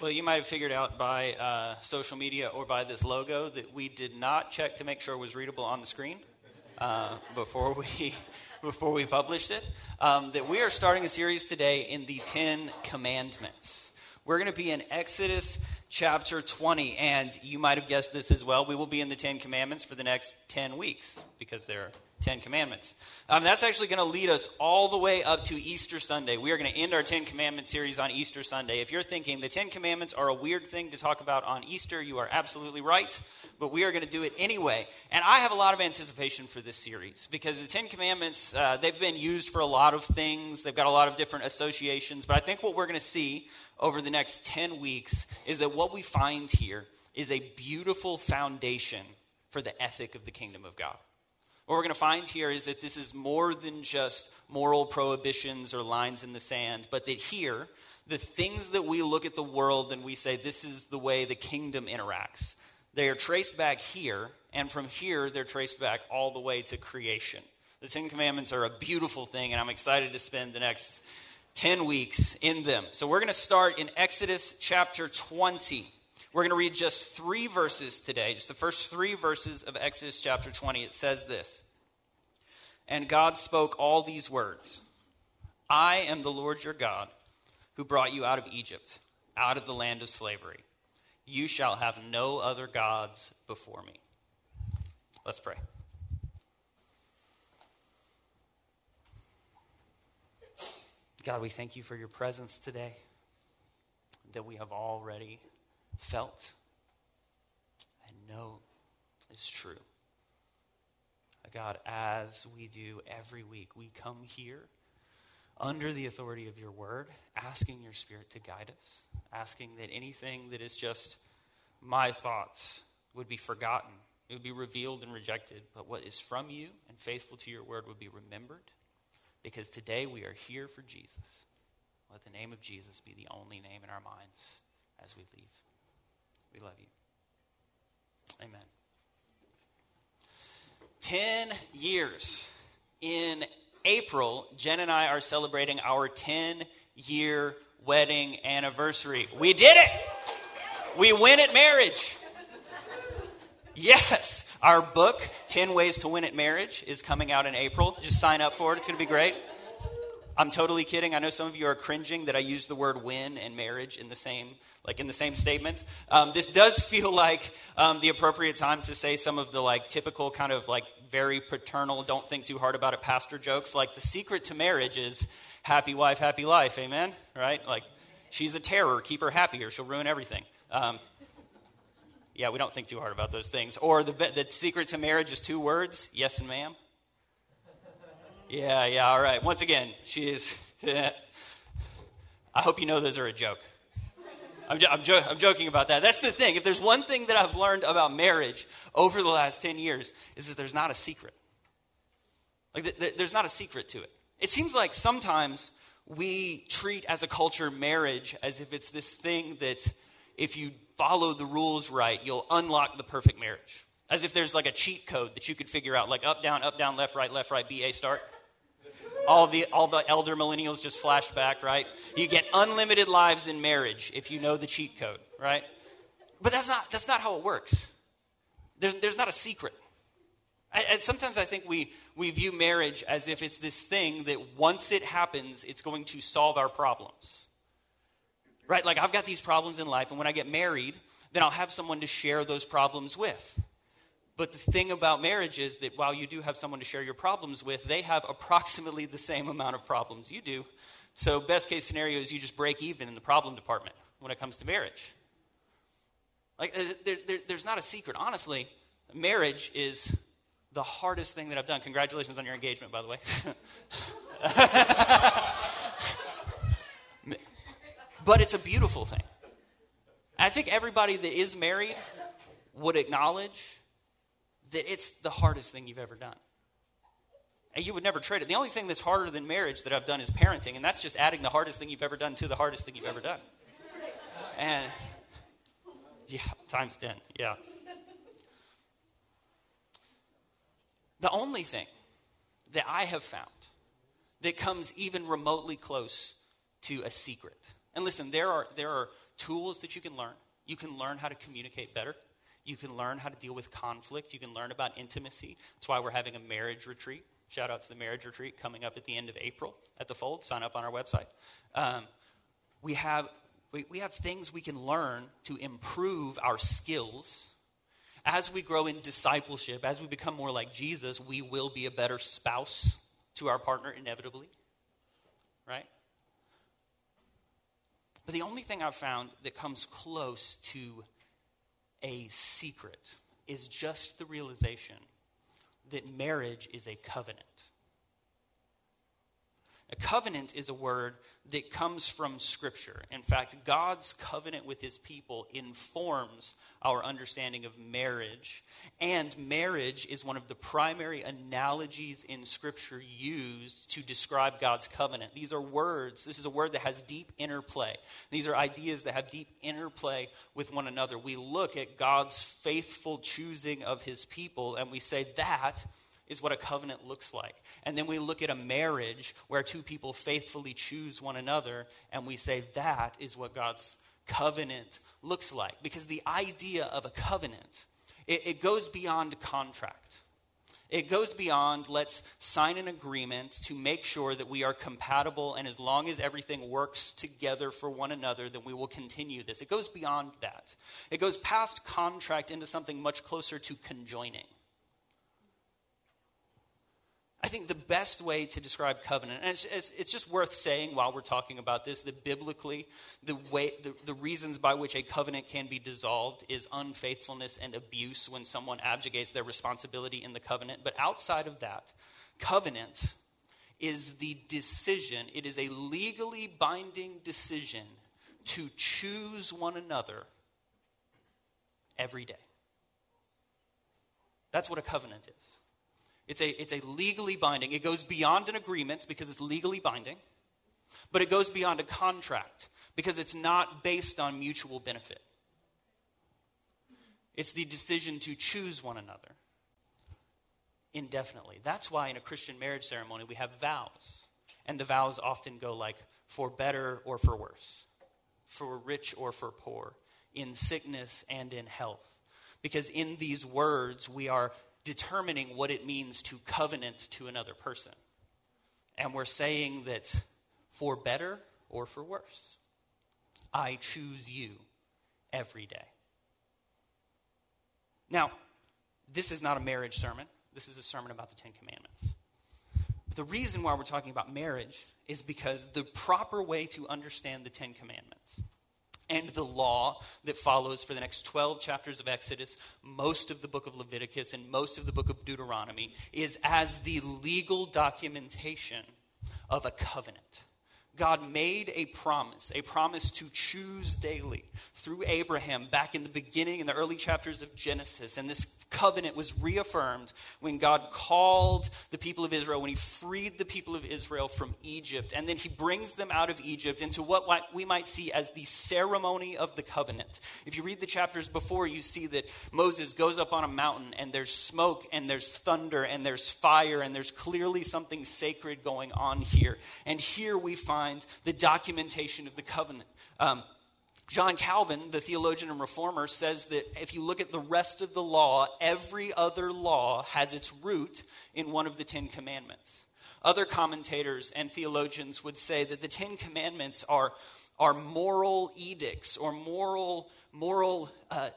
Well, you might have figured out by uh, social media or by this logo that we did not check to make sure it was readable on the screen uh, before we before we published it. Um, that we are starting a series today in the Ten Commandments. We're going to be in Exodus chapter 20, and you might have guessed this as well. We will be in the Ten Commandments for the next 10 weeks because they're Ten Commandments. Um, that's actually going to lead us all the way up to Easter Sunday. We are going to end our Ten Commandments series on Easter Sunday. If you're thinking the Ten Commandments are a weird thing to talk about on Easter, you are absolutely right, but we are going to do it anyway. And I have a lot of anticipation for this series because the Ten Commandments, uh, they've been used for a lot of things, they've got a lot of different associations, but I think what we're going to see over the next 10 weeks is that what we find here is a beautiful foundation for the ethic of the kingdom of God. What we're going to find here is that this is more than just moral prohibitions or lines in the sand, but that here, the things that we look at the world and we say this is the way the kingdom interacts, they are traced back here, and from here, they're traced back all the way to creation. The Ten Commandments are a beautiful thing, and I'm excited to spend the next 10 weeks in them. So we're going to start in Exodus chapter 20. We're going to read just three verses today, just the first three verses of Exodus chapter 20. It says this And God spoke all these words I am the Lord your God, who brought you out of Egypt, out of the land of slavery. You shall have no other gods before me. Let's pray. God, we thank you for your presence today that we have already felt and know is true. God, as we do every week, we come here under the authority of your word, asking your spirit to guide us, asking that anything that is just my thoughts would be forgotten, it would be revealed and rejected, but what is from you and faithful to your word would be remembered, because today we are here for Jesus. Let the name of Jesus be the only name in our minds as we leave. We love you. Amen. 10 years. In April, Jen and I are celebrating our 10 year wedding anniversary. We did it! We win at marriage. Yes, our book, 10 Ways to Win at Marriage, is coming out in April. Just sign up for it, it's going to be great. I'm totally kidding. I know some of you are cringing that I use the word win and marriage in the same, like in the same statement. Um, this does feel like um, the appropriate time to say some of the like typical kind of like very paternal, don't think too hard about it pastor jokes. Like the secret to marriage is happy wife, happy life. Amen. Right? Like she's a terror. Keep her happy or she'll ruin everything. Um, yeah, we don't think too hard about those things. Or the the secret to marriage is two words: yes and ma'am. Yeah, yeah, all right. Once again, she is. I hope you know those are a joke. I'm, I'm, jo- I'm, joking about that. That's the thing. If there's one thing that I've learned about marriage over the last 10 years, is that there's not a secret. Like, th- th- there's not a secret to it. It seems like sometimes we treat as a culture marriage as if it's this thing that if you follow the rules right, you'll unlock the perfect marriage. As if there's like a cheat code that you could figure out, like up, down, up, down, left, right, left, right, B, A, start all the all the elder millennials just flashed back, right? You get unlimited lives in marriage if you know the cheat code, right? But that's not that's not how it works. There's there's not a secret. I, and sometimes I think we we view marriage as if it's this thing that once it happens, it's going to solve our problems. Right? Like I've got these problems in life, and when I get married, then I'll have someone to share those problems with. But the thing about marriage is that while you do have someone to share your problems with, they have approximately the same amount of problems you do. So, best case scenario is you just break even in the problem department when it comes to marriage. Like, uh, there, there, there's not a secret. Honestly, marriage is the hardest thing that I've done. Congratulations on your engagement, by the way. but it's a beautiful thing. I think everybody that is married would acknowledge that it's the hardest thing you've ever done. And you would never trade it. The only thing that's harder than marriage that I've done is parenting, and that's just adding the hardest thing you've ever done to the hardest thing you've ever done. And yeah, times 10, yeah. The only thing that I have found that comes even remotely close to a secret. And listen, there are there are tools that you can learn. You can learn how to communicate better. You can learn how to deal with conflict. You can learn about intimacy. That's why we're having a marriage retreat. Shout out to the marriage retreat coming up at the end of April at the Fold. Sign up on our website. Um, we, have, we, we have things we can learn to improve our skills. As we grow in discipleship, as we become more like Jesus, we will be a better spouse to our partner inevitably. Right? But the only thing I've found that comes close to a secret is just the realization that marriage is a covenant. A covenant is a word that comes from Scripture. In fact, God's covenant with his people informs our understanding of marriage. And marriage is one of the primary analogies in Scripture used to describe God's covenant. These are words, this is a word that has deep interplay. These are ideas that have deep interplay with one another. We look at God's faithful choosing of his people and we say that is what a covenant looks like. And then we look at a marriage where two people faithfully choose one another, and we say that is what God's covenant looks like. Because the idea of a covenant, it, it goes beyond contract. It goes beyond let's sign an agreement to make sure that we are compatible, and as long as everything works together for one another, then we will continue this. It goes beyond that. It goes past contract into something much closer to conjoining. I think the best way to describe covenant, and it's, it's, it's, just worth saying while we're talking about this, that biblically, the, way, the, the reasons by which a covenant can be dissolved is unfaithfulness and abuse when someone abdicates their responsibility in the covenant. But outside of that, covenant is the decision, it is a legally binding decision to choose one another every day. That's what a covenant is. It's a, it's a legally binding. It goes beyond an agreement because it's legally binding, but it goes beyond a contract because it's not based on mutual benefit. It's the decision to choose one another indefinitely. That's why in a Christian marriage ceremony we have vows. And the vows often go like for better or for worse, for rich or for poor, in sickness and in health. Because in these words, we are determining what it means to covenant to another person. And we're saying that for better or for worse, I choose you every day. Now, this is not a marriage sermon. This is a sermon about the Ten Commandments. the reason why we're talking about marriage is because the proper way to understand the Ten Commandments and the law that follows for the next 12 chapters of Exodus, most of the book of Leviticus, and most of the book of Deuteronomy is as the legal documentation of a covenant. God made a promise, a promise to choose daily through Abraham back in the beginning, in the early chapters of Genesis. And this covenant was reaffirmed when God called the people of Israel, when he freed the people of Israel from Egypt. And then he brings them out of Egypt into what we might see as the ceremony of the covenant. If you read the chapters before, you see that Moses goes up on a mountain and there's smoke and there's thunder and there's fire and there's clearly something sacred going on here. And here we the documentation of the covenant. Um, John Calvin, the theologian and reformer, says that if you look at the rest of the law, every other law has its root in one of the Ten Commandments. Other commentators and theologians would say that the Ten Commandments are, are moral edicts or moral, moral uh,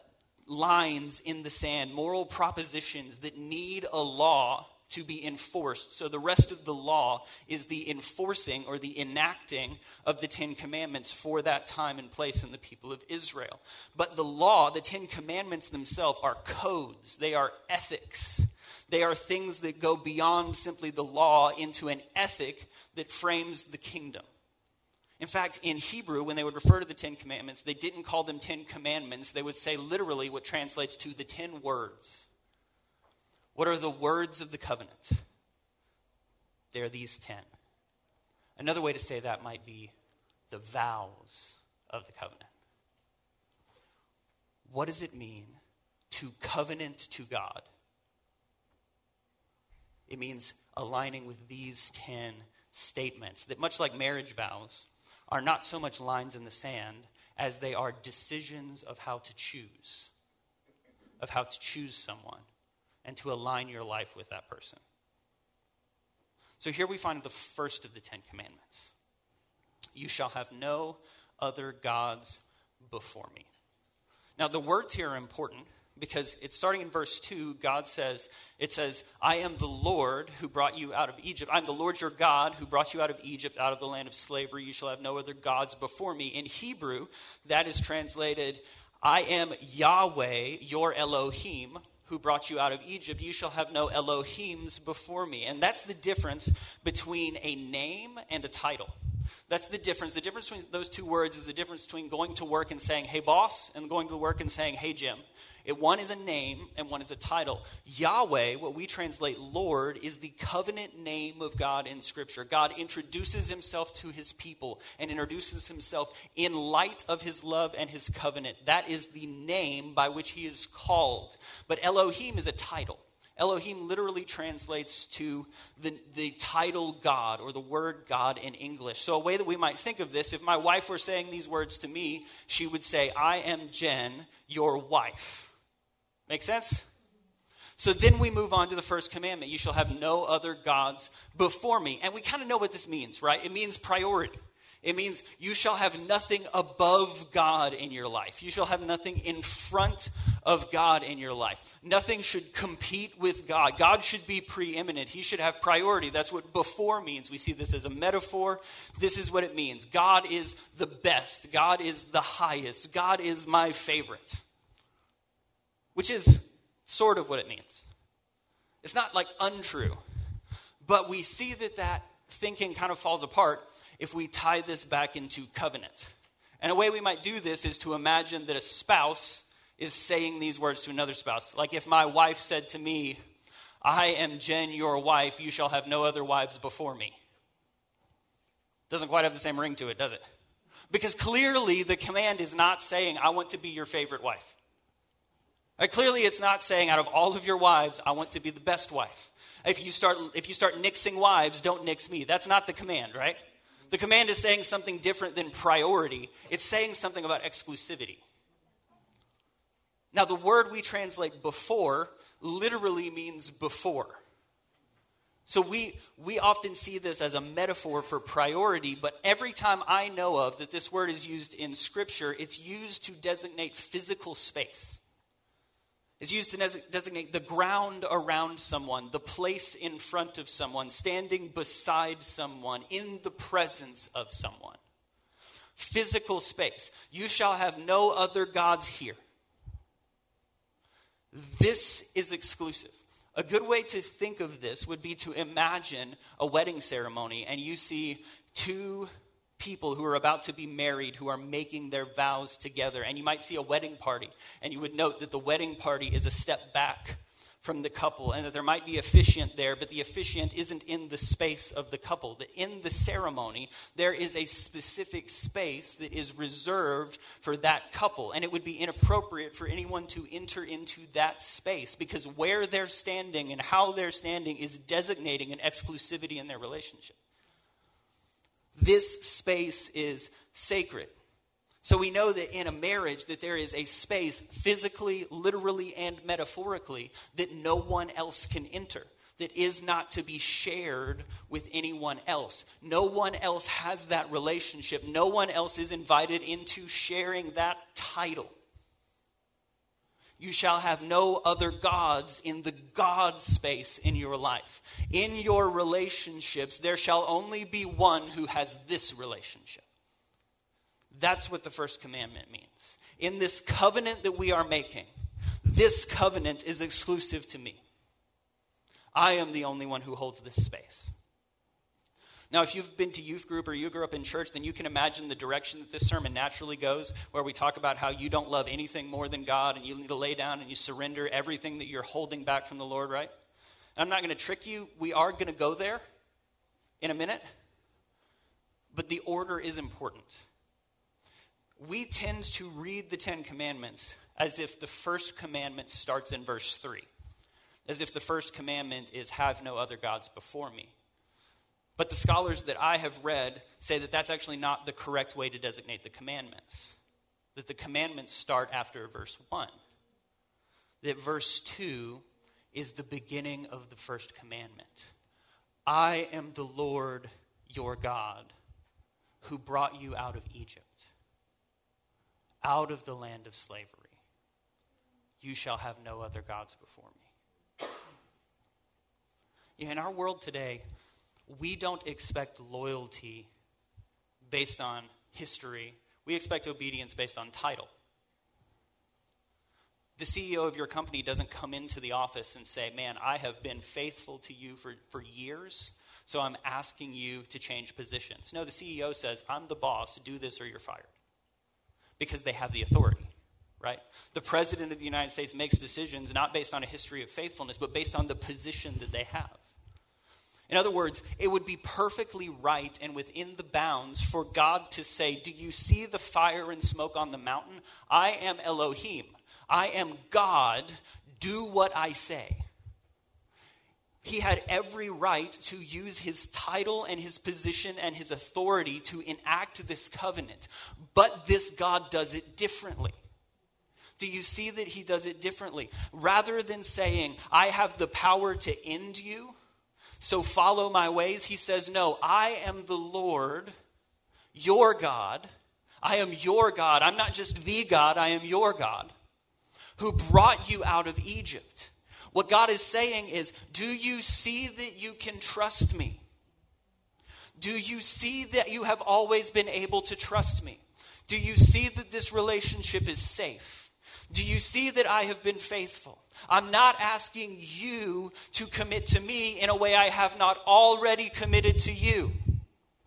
lines in the sand, moral propositions that need a law to be enforced. So the rest of the law is the enforcing or the enacting of the Ten Commandments for that time and place in the people of Israel. But the law, the Ten Commandments themselves, are codes, they are ethics. They are things that go beyond simply the law into an ethic that frames the kingdom. In fact, in Hebrew, when they would refer to the Ten Commandments, they didn't call them Ten Commandments. They would say literally what translates to the Ten Words. What are the words of the covenant? They are these ten. Another way to say that might be the vows of the covenant. What does it mean to covenant to God? It means aligning with these 10 statements that, much like marriage vows, are not so much lines in the sand as they are decisions of how to choose, of how to choose someone and to align your life with that person. So here we find the first of the Ten Commandments You shall have no other gods before me. Now, the words here are important because it's starting in verse 2 god says it says i am the lord who brought you out of egypt i'm the lord your god who brought you out of egypt out of the land of slavery you shall have no other gods before me in hebrew that is translated i am yahweh your elohim who brought you out of egypt you shall have no elohims before me and that's the difference between a name and a title that's the difference. The difference between those two words is the difference between going to work and saying, hey, boss, and going to work and saying, hey, Jim. It, one is a name and one is a title. Yahweh, what we translate Lord, is the covenant name of God in Scripture. God introduces himself to his people and introduces himself in light of his love and his covenant. That is the name by which he is called. But Elohim is a title. Elohim literally translates to the, the title God or the word God in English. So, a way that we might think of this, if my wife were saying these words to me, she would say, I am Jen, your wife. Make sense? So then we move on to the first commandment you shall have no other gods before me. And we kind of know what this means, right? It means priority. It means you shall have nothing above God in your life. You shall have nothing in front of God in your life. Nothing should compete with God. God should be preeminent. He should have priority. That's what before means. We see this as a metaphor. This is what it means God is the best, God is the highest, God is my favorite, which is sort of what it means. It's not like untrue, but we see that that thinking kind of falls apart if we tie this back into covenant. And a way we might do this is to imagine that a spouse is saying these words to another spouse. Like if my wife said to me, I am Jen, your wife, you shall have no other wives before me. Doesn't quite have the same ring to it, does it? Because clearly the command is not saying, I want to be your favorite wife. Right? Clearly it's not saying, out of all of your wives, I want to be the best wife. If you start, if you start nixing wives, don't nix me. That's not the command, right? The command is saying something different than priority, it's saying something about exclusivity. Now, the word we translate before literally means before. So we, we often see this as a metaphor for priority, but every time I know of that this word is used in Scripture, it's used to designate physical space. It's used to designate the ground around someone, the place in front of someone, standing beside someone, in the presence of someone. Physical space. You shall have no other gods here. This is exclusive. A good way to think of this would be to imagine a wedding ceremony and you see two people who are about to be married who are making their vows together. And you might see a wedding party, and you would note that the wedding party is a step back from the couple, and that there might be officiant there, but the officiant isn't in the space of the couple. That in the ceremony, there is a specific space that is reserved for that couple, and it would be inappropriate for anyone to enter into that space because where they're standing and how they're standing is designating an exclusivity in their relationship. This space is sacred. So we know that in a marriage that there is a space physically, literally and metaphorically that no one else can enter that is not to be shared with anyone else. No one else has that relationship. No one else is invited into sharing that title. You shall have no other gods in the God space in your life. In your relationships, there shall only be one who has this relationship. That's what the first commandment means. In this covenant that we are making, this covenant is exclusive to me. I am the only one who holds this space. Now, if you've been to youth group or you grew up in church, then you can imagine the direction that this sermon naturally goes, where we talk about how you don't love anything more than God and you need to lay down and you surrender everything that you're holding back from the Lord, right? I'm not going to trick you. We are going to go there in a minute, but the order is important. We tend to read the Ten Commandments as if the first commandment starts in verse 3, as if the first commandment is, Have no other gods before me. But the scholars that I have read say that that's actually not the correct way to designate the commandments. that the commandments start after verse 1. That verse 2 is the beginning of the first commandment. I am the Lord your God who brought you out of Egypt, out of the land of slavery. You shall have no other gods before me. In our world today, we don't expect loyalty based on history, we expect obedience based on title. The CEO of your company doesn't come into the office and say, Man, I have been faithful to you for, for years, so I'm asking you to change positions. No, the CEO says, I'm the boss, do this or you're fired. Because they have the authority, right? The President of the United States makes decisions not based on a history of faithfulness, but based on the position that they have. In other words, it would be perfectly right and within the bounds for God to say, Do you see the fire and smoke on the mountain? I am Elohim. I am God. Do what I say. He had every right to use his title and his position and his authority to enact this covenant. But this God does it differently. Do you see that he does it differently? Rather than saying, I have the power to end you, so follow my ways. He says, No, I am the Lord, your God. I am your God. I'm not just the God, I am your God who brought you out of Egypt. What God is saying is, Do you see that you can trust me? Do you see that you have always been able to trust me? Do you see that this relationship is safe? Do you see that I have been faithful? I'm not asking you to commit to me in a way I have not already committed to you.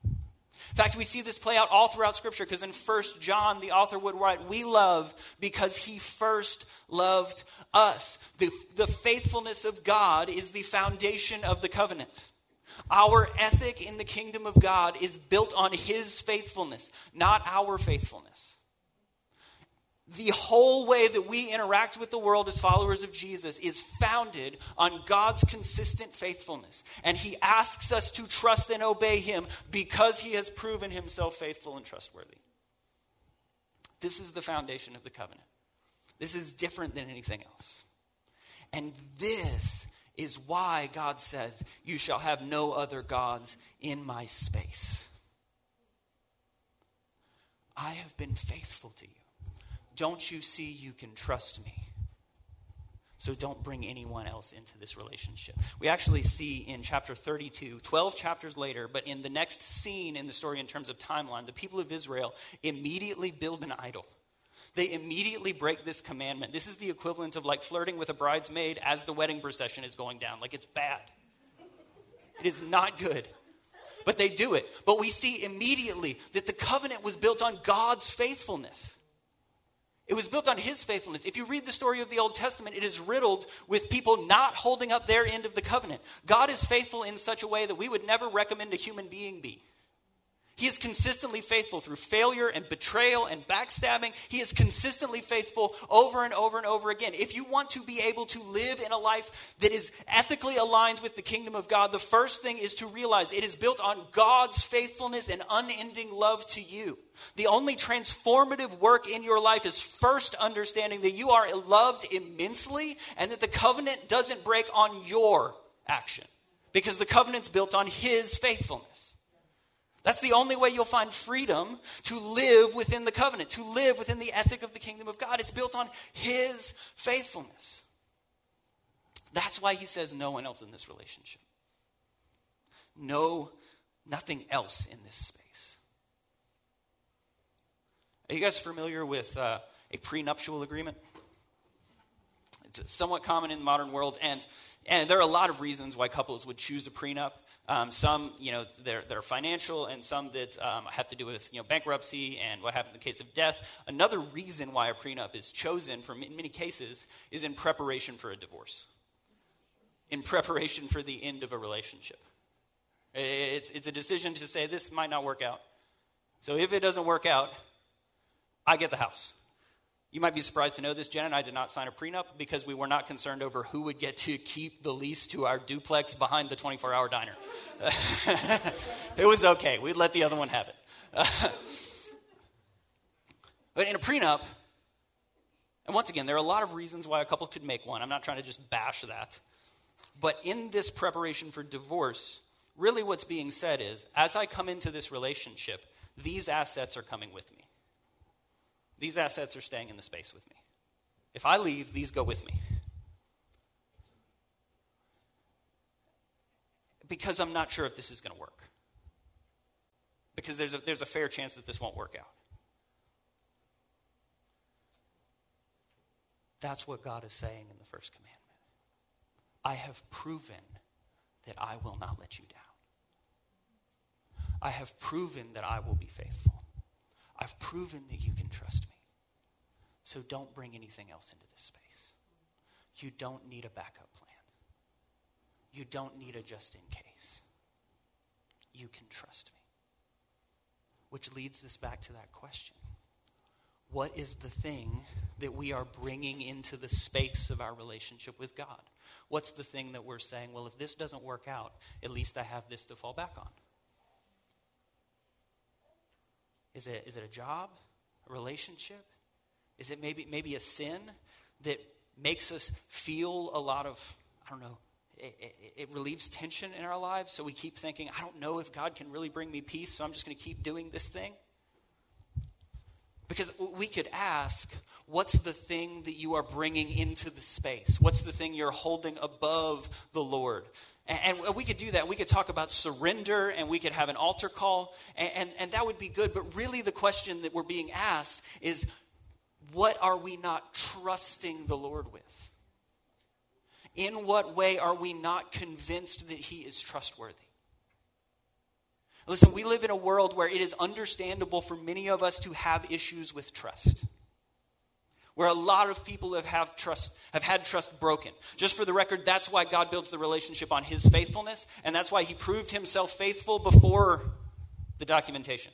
In fact, we see this play out all throughout Scripture because in 1 John, the author would write, We love because he first loved us. The, the faithfulness of God is the foundation of the covenant. Our ethic in the kingdom of God is built on his faithfulness, not our faithfulness the whole way that we interact with the world as followers of Jesus is founded on God's consistent faithfulness. And He asks us to trust and obey Him because He has proven Himself faithful and trustworthy. This is the foundation of the covenant. This is different than anything else. And this is why God says, You shall have no other gods in my space. I have been faithful to you. Don't you see you can trust me? So don't bring anyone else into this relationship. We actually see in chapter 32, 12 chapters later, but in the next scene in the story in terms of timeline, the people of Israel immediately build an idol. They immediately break this commandment. This is the equivalent of like flirting with a bridesmaid as the wedding procession is going down. Like it's bad. It is not good. But they do it. But we see immediately that the covenant was built on God's faithfulness. It was built on his faithfulness. If you read the story of the Old Testament, it is riddled with people not holding up their end of the covenant. God is faithful in such a way that we would never recommend a human being be. He is consistently faithful through failure and betrayal and backstabbing. He is consistently faithful over and over and over again. If you want to be able to live in a life that is ethically aligned with the kingdom of God, the first thing is to realize it is built on God's faithfulness and unending love to you. The only transformative work in your life is first understanding that you are loved immensely and that the covenant doesn't break on your action because the covenant's built on His faithfulness. That's the only way you'll find freedom to live within the covenant, to live within the ethic of the kingdom of God. It's built on His faithfulness. That's why He says no one else in this relationship. No, nothing else in this space. Are you guys familiar with uh, a prenuptial agreement? It's somewhat common in the modern world, and, and there are a lot of reasons why couples would choose a prenup. Um, some, you know, they're, they're financial, and some that um, have to do with, you know, bankruptcy and what happens in the case of death. Another reason why a prenup is chosen, for in many cases, is in preparation for a divorce, in preparation for the end of a relationship. It's, it's a decision to say this might not work out. So if it doesn't work out, I get the house. You might be surprised to know this. Jen and I did not sign a prenup because we were not concerned over who would get to keep the lease to our duplex behind the 24 hour diner. it was okay. We'd let the other one have it. But in a prenup, and once again, there are a lot of reasons why a couple could make one. I'm not trying to just bash that. But in this preparation for divorce, really what's being said is as I come into this relationship, these assets are coming with me. These assets are staying in the space with me. If I leave, these go with me. Because I'm not sure if this is going to work. Because there's a, there's a fair chance that this won't work out. That's what God is saying in the first commandment. I have proven that I will not let you down. I have proven that I will be faithful. I've proven that you can trust me. So don't bring anything else into this space. You don't need a backup plan. You don't need a just in case. You can trust me. Which leads us back to that question What is the thing that we are bringing into the space of our relationship with God? What's the thing that we're saying, well, if this doesn't work out, at least I have this to fall back on? Is it, is it a job? A relationship? Is it maybe, maybe a sin that makes us feel a lot of, I don't know, it, it, it, relieves tension in our lives. So we keep thinking, I don't know if God can really bring me peace, so I'm just going to keep doing this thing. Because we could ask, what's the thing that you are bringing into the space? What's the thing you're holding above the Lord? And, we could do that. We could talk about surrender and we could have an altar call, and, and, and that would be good. But really, the question that we're being asked is what are we not trusting the Lord with? In what way are we not convinced that He is trustworthy? Listen, we live in a world where it is understandable for many of us to have issues with trust. Where a lot of people have, have, trust, have had trust broken. Just for the record, that's why God builds the relationship on His faithfulness, and that's why He proved Himself faithful before the documentation.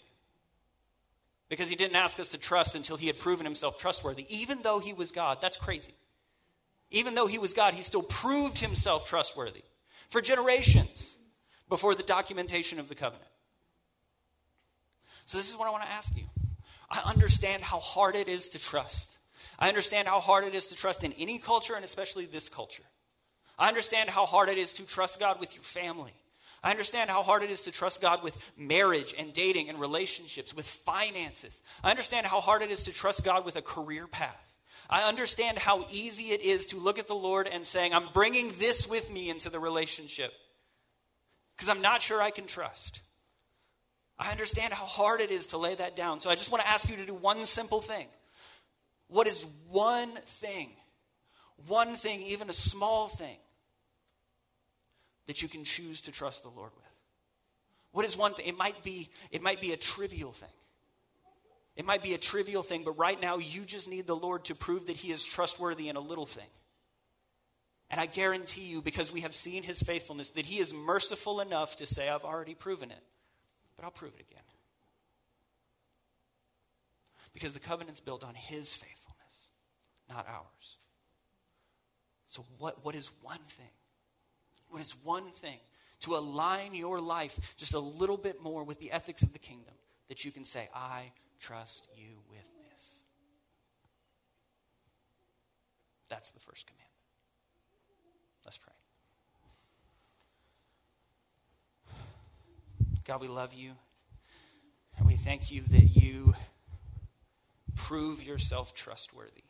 Because He didn't ask us to trust until He had proven Himself trustworthy, even though He was God. That's crazy. Even though He was God, He still proved Himself trustworthy for generations before the documentation of the covenant. So, this is what I want to ask you. I understand how hard it is to trust. I understand how hard it is to trust in any culture and especially this culture. I understand how hard it is to trust God with your family. I understand how hard it is to trust God with marriage and dating and relationships, with finances. I understand how hard it is to trust God with a career path. I understand how easy it is to look at the Lord and saying, I'm bringing this with me into the relationship because I'm not sure I can trust. I understand how hard it is to lay that down. So I just want to ask you to do one simple thing. What is one thing, one thing, even a small thing, that you can choose to trust the Lord with? What is one thing? It might be, it might be a trivial thing. It might be a trivial thing, but right now you just need the Lord to prove that He is trustworthy in a little thing. And I guarantee you, because we have seen His faithfulness, that He is merciful enough to say, I've already proven it but I'll prove it again. Because the covenant's built on his faithfulness, not ours. So, what, what is one thing? What is one thing to align your life just a little bit more with the ethics of the kingdom that you can say, I trust you with this? That's the first commandment. Let's pray. God, we love you. And we thank you that you prove yourself trustworthy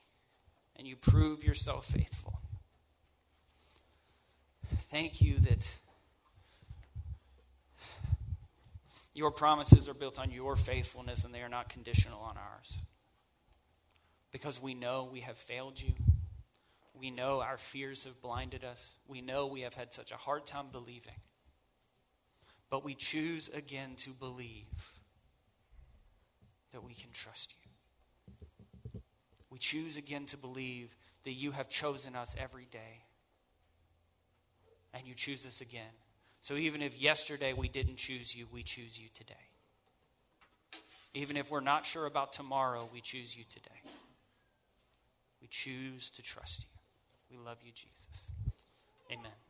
and you prove yourself faithful. Thank you that your promises are built on your faithfulness and they are not conditional on ours. Because we know we have failed you. We know our fears have blinded us. We know we have had such a hard time believing. But we choose again to believe that we can trust you. Choose again to believe that you have chosen us every day. And you choose us again. So even if yesterday we didn't choose you, we choose you today. Even if we're not sure about tomorrow, we choose you today. We choose to trust you. We love you, Jesus. Amen.